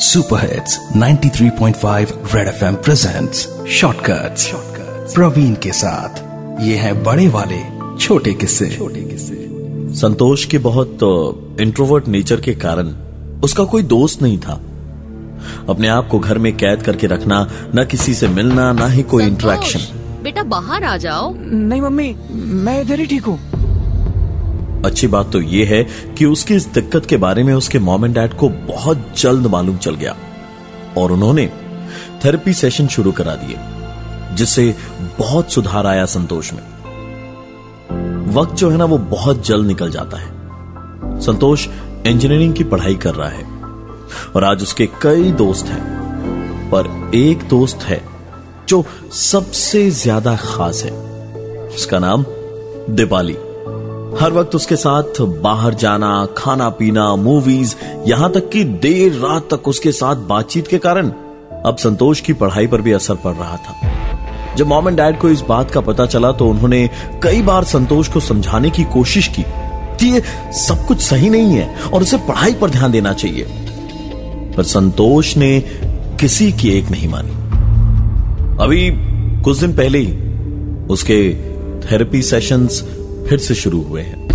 Super hits 93.5 red FM presents shortcuts Praveen के साथ। ये है बड़े वाले छोटे किस्से। छोटे किस्से। संतोष के बहुत इंट्रोवर्ट नेचर के कारण उसका कोई दोस्त नहीं था। अपने आप को घर में कैद करके रखना न किसी से मिलना ना ही कोई इंटरेक्शन बेटा बाहर आ जाओ। नहीं मम्मी मैं इधर ही ठीक हूँ। अच्छी बात तो यह है कि उसकी इस दिक्कत के बारे में उसके मॉम एंड डैड को बहुत जल्द मालूम चल गया। और उन्होंने थेरेपी सेशन शुरू करा दिए, जिससे बहुत सुधार आया संतोष में। वक्त जो है ना, वो बहुत जल्द निकल जाता है। संतोष इंजीनियरिंग की पढ़ाई कर रहा है, और आज उसके कई दोस्त हैं। पर एक दोस्त है जो सबसे ज़्यादा खास है। उसका नाम दीपाली। हर वक्त उसके साथ बाहर जाना, खाना पीना मूवीज़ यहाँ तक कि देर रात तक उसके साथ बातचीत के कारण अब संतोष की पढ़ाई पर भी असर पड़ रहा था। जब मॉम एंड डैड को इस बात का पता चला तो उन्होंने कई बार संतोष को समझाने की कोशिश की कि ये सब कुछ सही नहीं है और उसे पढ़ाई पर ध्यान देना चाहिए। पर संतोष ने किसी की एक नहीं मानी। अभी कुछ दिन पहले ही उसके थेरेपी सेशंस फिर से शुरू हुए हैं।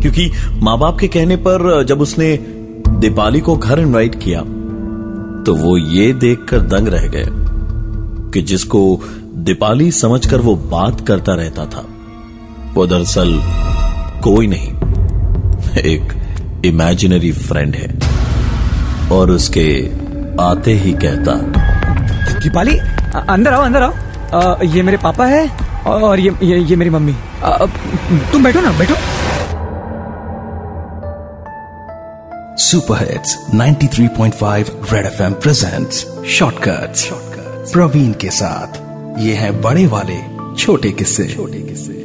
क्योंकि माँ बाप के कहने पर जब उसने दीपाली को घर इनवाइट किया तो वो ये देखकर दंग रह गए कि जिसको दीपाली समझकर वो बात करता रहता था वो दरअसल कोई नहीं एक इमेजिनरी फ्रेंड है। और उसके आते ही कहता दीपाली अंदर आओ अंदर आओ। अ, ये मेरे पापा है। और ये ये, ये मेरी मम्मी। अब तुम बैठो ना बैठो। Super hits 93.5 red FM presents shortcuts. Praveen के साथ ये है बड़े वाले छोटे किस्से। छोटे किस्से।